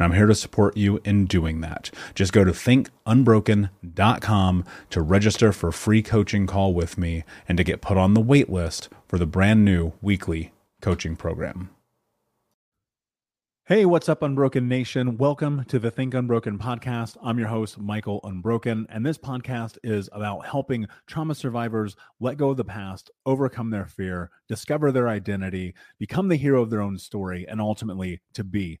and I'm here to support you in doing that. Just go to thinkunbroken.com to register for a free coaching call with me and to get put on the wait list for the brand new weekly coaching program. Hey, what's up, Unbroken Nation? Welcome to the Think Unbroken podcast. I'm your host, Michael Unbroken, and this podcast is about helping trauma survivors let go of the past, overcome their fear, discover their identity, become the hero of their own story, and ultimately to be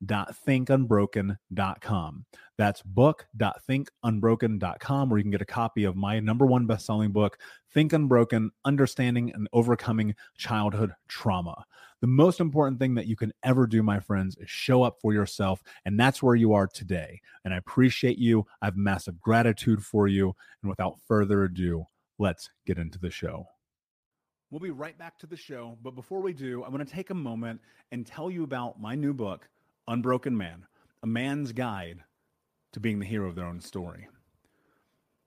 book.thinkunbroken.com. That's book.thinkunbroken.com, where you can get a copy of my number one best-selling book, Think Unbroken: Understanding and Overcoming Childhood Trauma. The most important thing that you can ever do, my friends, is show up for yourself, and that's where you are today. And I appreciate you. I have massive gratitude for you. And without further ado, let's get into the show. We'll be right back to the show, but before we do, I want to take a moment and tell you about my new book Unbroken Man, a man's guide to being the hero of their own story.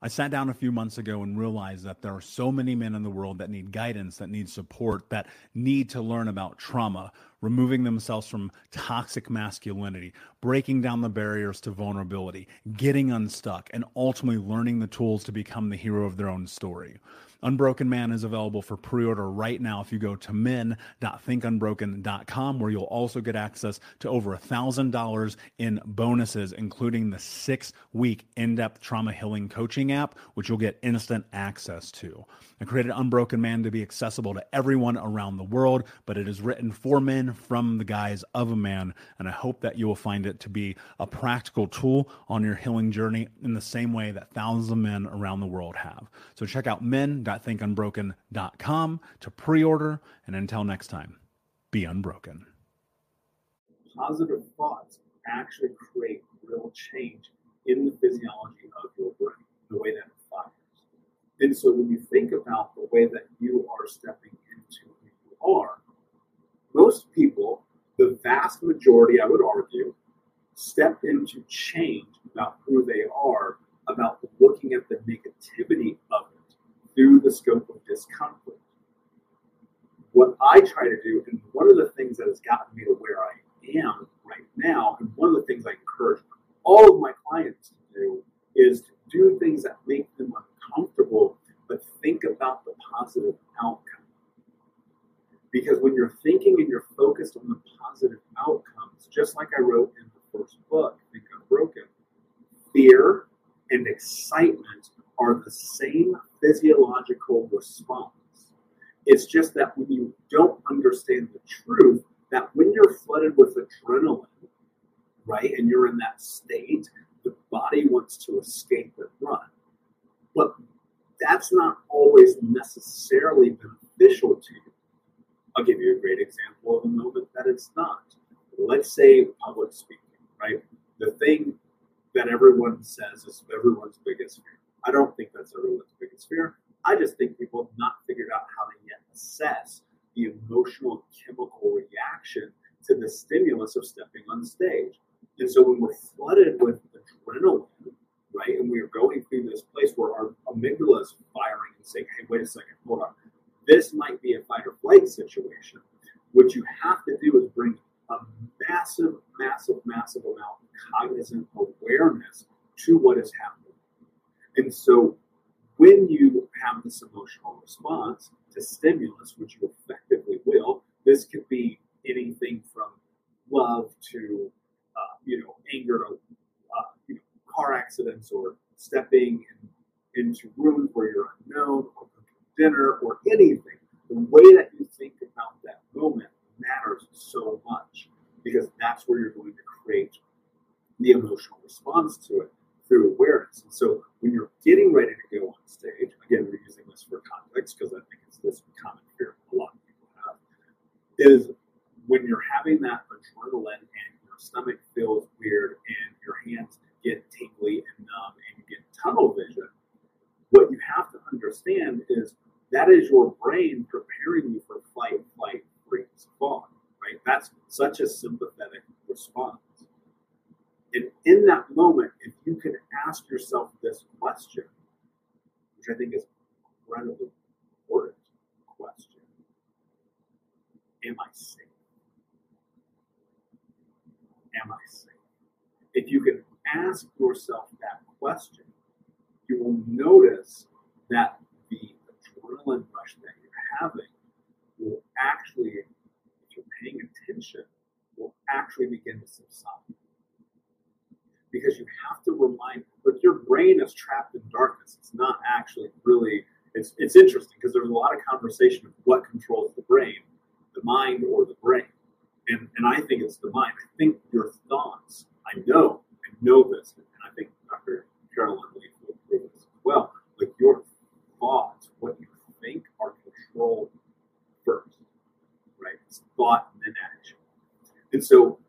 I sat down a few months ago and realized that there are so many men in the world that need guidance, that need support, that need to learn about trauma, removing themselves from toxic masculinity, breaking down the barriers to vulnerability, getting unstuck, and ultimately learning the tools to become the hero of their own story. Unbroken Man is available for pre order right now if you go to men.thinkunbroken.com, where you'll also get access to over $1,000 in bonuses, including the six week in depth trauma healing coaching app, which you'll get instant access to. I created Unbroken Man to be accessible to everyone around the world, but it is written for men from the guise of a man. And I hope that you will find it to be a practical tool on your healing journey in the same way that thousands of men around the world have. So check out men.thinkunbroken.com to pre order. And until next time, be unbroken. Positive thoughts actually create real change in the physiology of your brain, the way that it fires. and so when you think about the way that you are stepping into who you are, most people, the vast majority, I would argue, step into change about who they are, about looking at the negativity of it through the scope of discomfort. What I try to do, and one of the things that has gotten me to where I am right now, and one of the things I encourage all of my clients to do, is to do things that make them uncomfortable, but think about the positive outcome. Because when you're thinking and you're focused on the positive outcomes, just like I wrote in the first book, Think Unbroken, fear and excitement are the same physiological response. It's just that when you don't understand the truth, that when you're flooded with adrenaline, right, and you're in that state, the body wants to escape and run. But that's not always necessarily beneficial to you. I'll give you a great example of a moment that it's not. Let's say public speaking, right? The thing that everyone says is everyone's biggest fear. I don't think that's everyone's biggest fear. I just think people have not figured out how to yet assess the emotional chemical reaction to the stimulus of stepping on stage. And so when we're flooded with adrenaline, right? And we are going through this place where our amygdala is firing and saying, hey, wait a second, hold on. This might be a fight or flight situation. What you have to do is bring a massive, massive, massive amount of cognizant awareness to what is happening. And so when you have this emotional response to stimulus, which you effectively will, this could be anything from love to uh, you know anger to car accidents or stepping in, into rooms where you're unknown or dinner or anything, the way that you think about that moment matters so much because that's where you're going to create the emotional response to it through awareness. And so when you're getting ready to go on stage, again, we're using this for context because I think it's this common fear a lot of people have, is when you're having that adrenaline and your stomach feels weird and your hands get tingly and numb and you get tunnel vision, what you have to understand is that is your brain preparing you for fight, flight, freeze, fawn, right? That's such a sympathetic response. And in that moment, if you can ask yourself this question, which I think is incredibly important question, am I safe? Am I safe? If you can ask yourself that question, you will notice that the adrenaline rush that you're having will actually, if you're paying attention, actually begin to subside. Because you have to remind, but your brain is trapped in darkness. It's not actually really, it's, it's interesting because there's a lot of conversation of what controls the brain, the mind or the brain. And, and I think it's the mind. I think your thoughts, I know I know this, and I think Dr. Caroline Leaf will prove this as well. Like your thoughts, what you think, are controlled first, right? It's thought and then action. And so,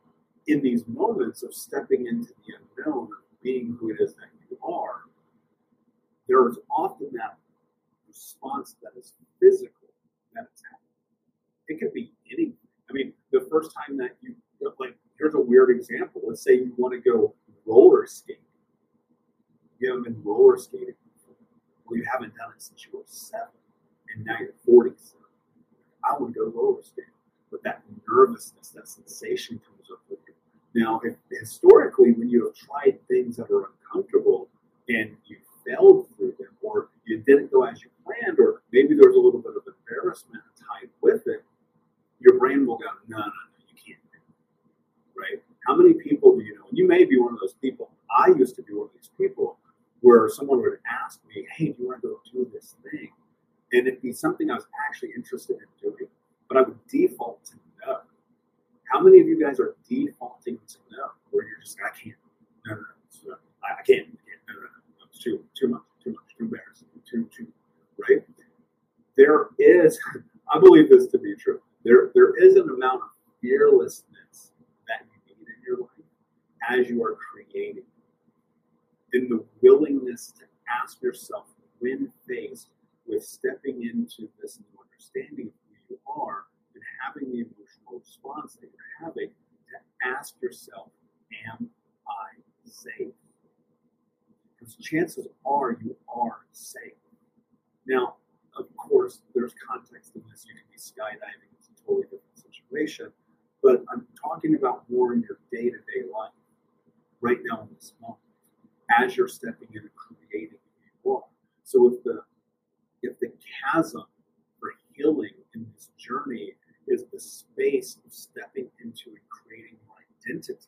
in these moments of stepping into the unknown, of being who it is that you are, there is often that response that is physical that is happening. It could be anything. I mean, the first time that you like, here's a weird example. Let's say you want to go roller skating. You haven't been roller skating or you haven't done it since you were seven, and now you're 47. I want to go roller skating. But that nervousness, that sensation comes up with you. Now, if, historically, when you have tried things that are uncomfortable and you failed through them, or you didn't go as you planned, or maybe there's a little bit of embarrassment tied with it, your brain will go, no, no, no, you can't do it. Right? How many people do you know? And you may be one of those people. I used to be one of these people where someone would ask me, hey, do you want to go do this thing? And it'd be something I was actually interested in doing, but I would default to no. How many of you guys are defaulting to no, where you're just, I can't, no, no, no, I, I can't, I can't, no, no, no, it's too, too much, too much, too embarrassing, too, too, right? There is, I believe this to be true. There, there is an amount of fearlessness that you need in your life as you are creating. In the willingness to ask yourself when faced with stepping into this new understanding of who you are and having the emotional response that you're having to ask yourself, Am I safe? Because chances are you are safe. Now, of course, there's context in this. You can be skydiving, it's a totally different situation. But I'm talking about more in your day to day life, right now in this moment, as you're stepping into creating who you are. So if the if the chasm for healing in this journey is the space of stepping into and creating your identity.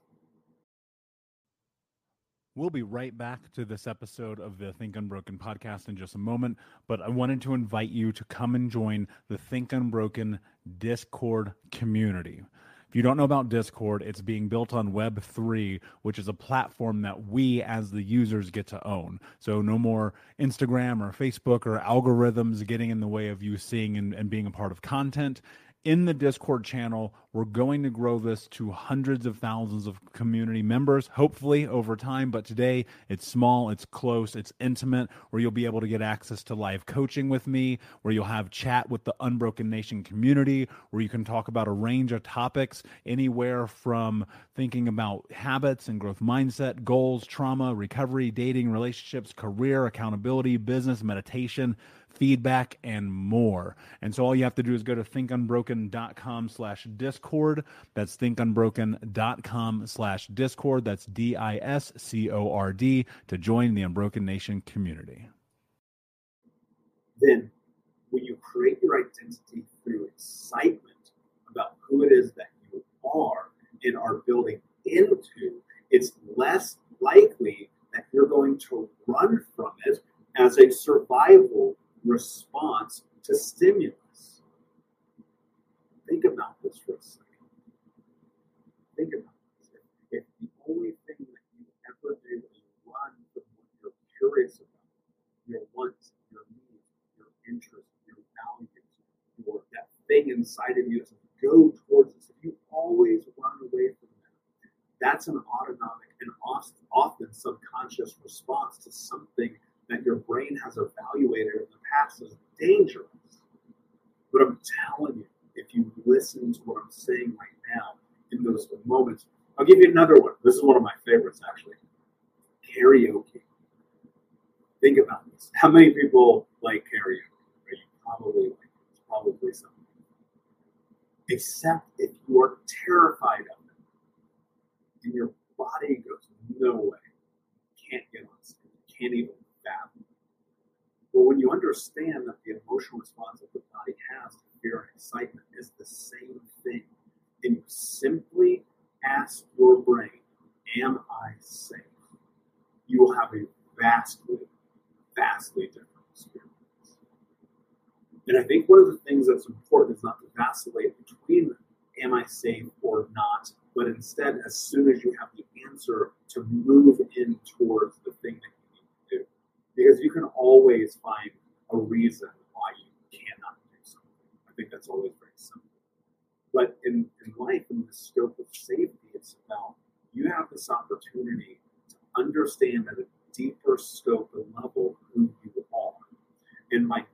We'll be right back to this episode of the Think Unbroken podcast in just a moment, but I wanted to invite you to come and join the Think Unbroken Discord community. If you don't know about Discord, it's being built on Web3, which is a platform that we as the users get to own. So no more Instagram or Facebook or algorithms getting in the way of you seeing and, and being a part of content in the Discord channel. We're going to grow this to hundreds of thousands of community members, hopefully over time. But today it's small, it's close, it's intimate, where you'll be able to get access to live coaching with me, where you'll have chat with the Unbroken Nation community, where you can talk about a range of topics, anywhere from thinking about habits and growth mindset, goals, trauma, recovery, dating, relationships, career, accountability, business, meditation feedback, and more. And so all you have to do is go to thinkunbroken.com slash discord. That's thinkunbroken.com slash discord. That's D-I-S-C-O-R-D to join the Unbroken Nation community. Then when you create your identity through excitement about who it is that you are and are building into, it's less likely that you're going to run from it as a survival response to stimulus. Think about this for a second. Think about this. If the only thing that you ever do is run from what you're curious about, your wants, your needs, your interests, your values, your that thing inside of you to go towards this, if you always run away from that, that's an autonomic and often subconscious response to something that your brain has evaluated in the past as dangerous. But I'm telling you, if you listen to what I'm saying right now in those moments, I'll give you another one. This is one of my favorites, actually. Karaoke. Think about this. How many people like karaoke? Right? Probably probably something. Except if you are terrified of it, and your body goes, no way, can't get on stage, can't even well, when you understand that the emotional response that the body has to fear and excitement is the same thing, and you simply ask your brain, Am I safe? You will have a vastly, vastly different experience. And I think one of the things that's important is not to vacillate between am I safe or not, but instead, as soon as you have the answer, to move in towards the thing that because you can always find a reason why you cannot do something. I think that's always very simple. But in, in life, in the scope of safety, it's about you have this opportunity to understand at a deeper scope and level who you are. And by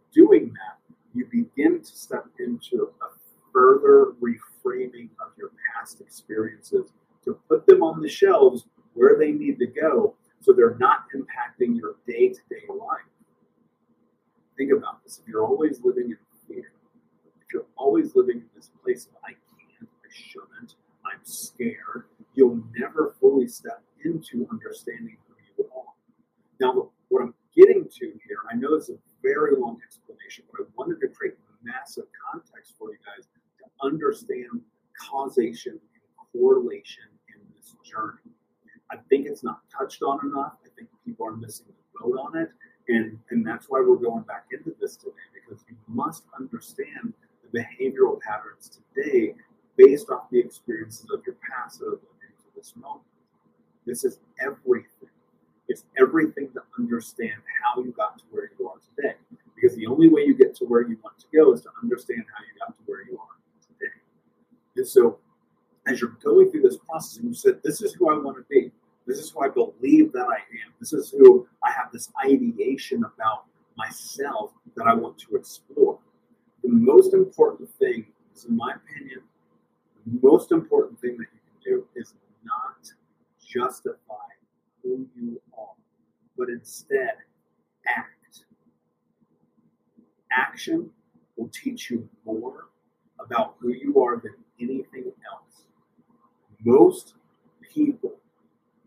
doing that, you begin to step into a further reframing of your past experiences to put them on the shelves where they need to go so they're not impacting your day to day life. Think about this. If you're always living in fear, if you're always living in this place of I can't, I shouldn't, I'm scared, you'll never fully step into understanding who you are. Now, what I'm getting to here, I know it's a very long explanation, but I wanted to create massive context for you guys to understand causation and correlation in this journey. I think it's not touched on enough. I think people are missing the boat on it. And, and that's why we're going back into this today, because you must understand the behavioral patterns today based off the experiences of your past that have led this moment. This is everything. It's everything to understand how you got to where you are today. Because the only way you get to where you want to go is to understand how you got to where you are today. And so, as you're going through this process, and you said, This is who I want to be, this is who I believe that I am, this is who I have this ideation about myself that I want to explore. The most important thing, is in my opinion, the most important thing that you can do is not justify who you are, but instead act. Action will teach you more about who you are than anything else. Most people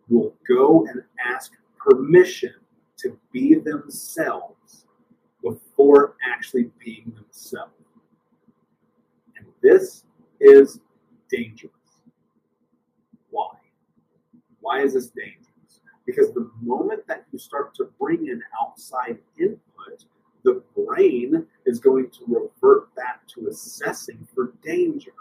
will go and ask permission to be themselves actually being themselves. And this is dangerous. Why? Why is this dangerous? Because the moment that you start to bring in outside input, the brain is going to revert back to assessing for danger.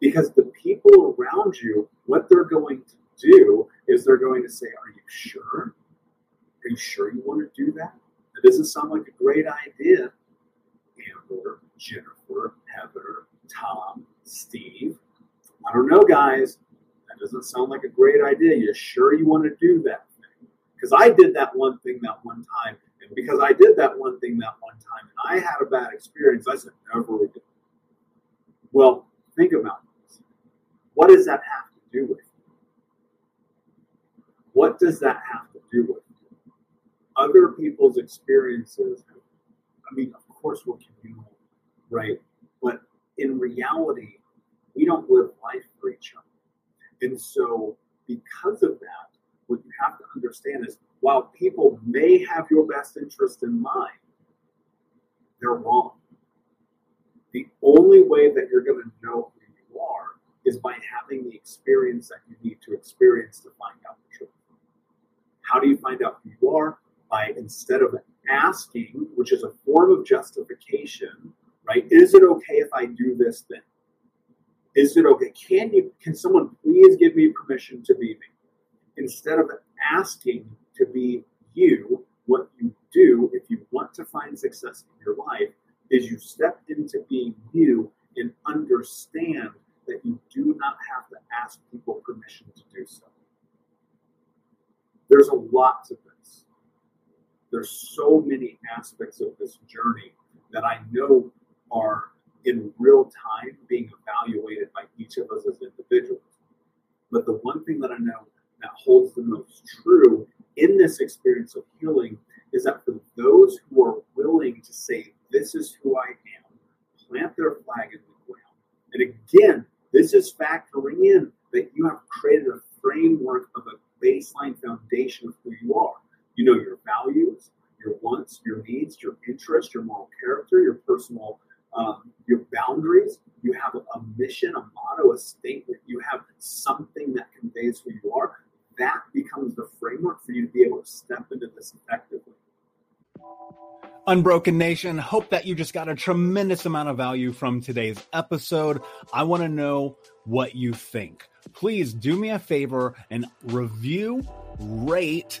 Because the people around you, what they're going to do is they're going to say, Are you sure? Are you sure you want to do that? Doesn't sound like a great idea. Amber, Jennifer, Heather, Tom, Steve. I don't know, guys. That doesn't sound like a great idea. You sure you want to do that thing? Because I did that one thing that one time. And because I did that one thing that one time and I had a bad experience, I said, never again. Well, think about this. What does that have to do with? What does that have to do with? Other people's experiences, I mean, of course, we're communal, right? But in reality, we don't live life for each other. And so, because of that, what you have to understand is while people may have your best interest in mind, they're wrong. The only way that you're going to know who you are is by having the experience that you need to experience to find out the truth. How do you find out who you are? By instead of asking, which is a form of justification, right? Is it okay if I do this thing? Is it okay? Can you can someone please give me permission to be me? Instead of asking to be you, what you do if you want to find success in your life is you step into being you and understand that you do not have to ask people permission to do so. There's a lot to. There's so many aspects of this journey that I know are in real time being evaluated by each of us as individuals. But the one thing that I know that holds the most true in this experience of healing is that for those who are willing to say, This is who I am, plant their flag in the ground. And again, this is factoring in that you have created a framework of a baseline foundation of who you are. You know your values, your wants, your needs, your interests, your moral character, your personal um, your boundaries. You have a mission, a motto, a statement. You have something that conveys who you are. That becomes the framework for you to be able to step into this effectively. Unbroken Nation, hope that you just got a tremendous amount of value from today's episode. I want to know what you think. Please do me a favor and review rate,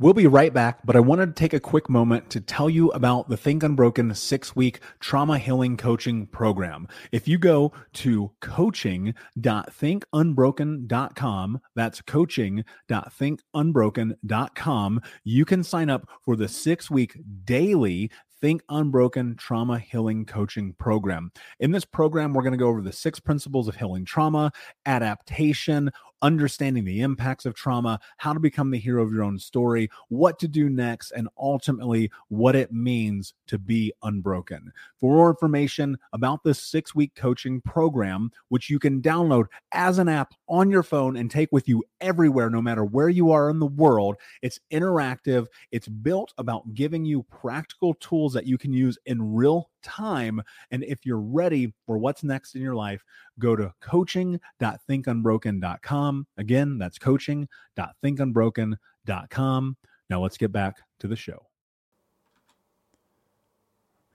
We'll be right back, but I wanted to take a quick moment to tell you about the Think Unbroken six week trauma healing coaching program. If you go to coaching.thinkunbroken.com, that's coaching.thinkunbroken.com, you can sign up for the six week daily Think Unbroken Trauma Healing Coaching Program. In this program, we're going to go over the six principles of healing trauma, adaptation, understanding the impacts of trauma, how to become the hero of your own story, what to do next, and ultimately what it means to be unbroken. For more information about this six week coaching program, which you can download as an app on your phone and take with you everywhere, no matter where you are in the world, it's interactive. It's built about giving you practical tools that you can use in real time. And if you're ready for what's next in your life, go to coaching.thinkunbroken.com. Again, that's coaching.thinkunbroken.com. Now let's get back to the show.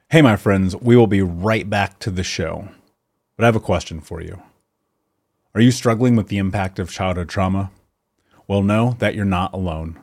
Hey, my friends, we will be right back to the show. But I have a question for you. Are you struggling with the impact of childhood trauma? Well, know that you're not alone.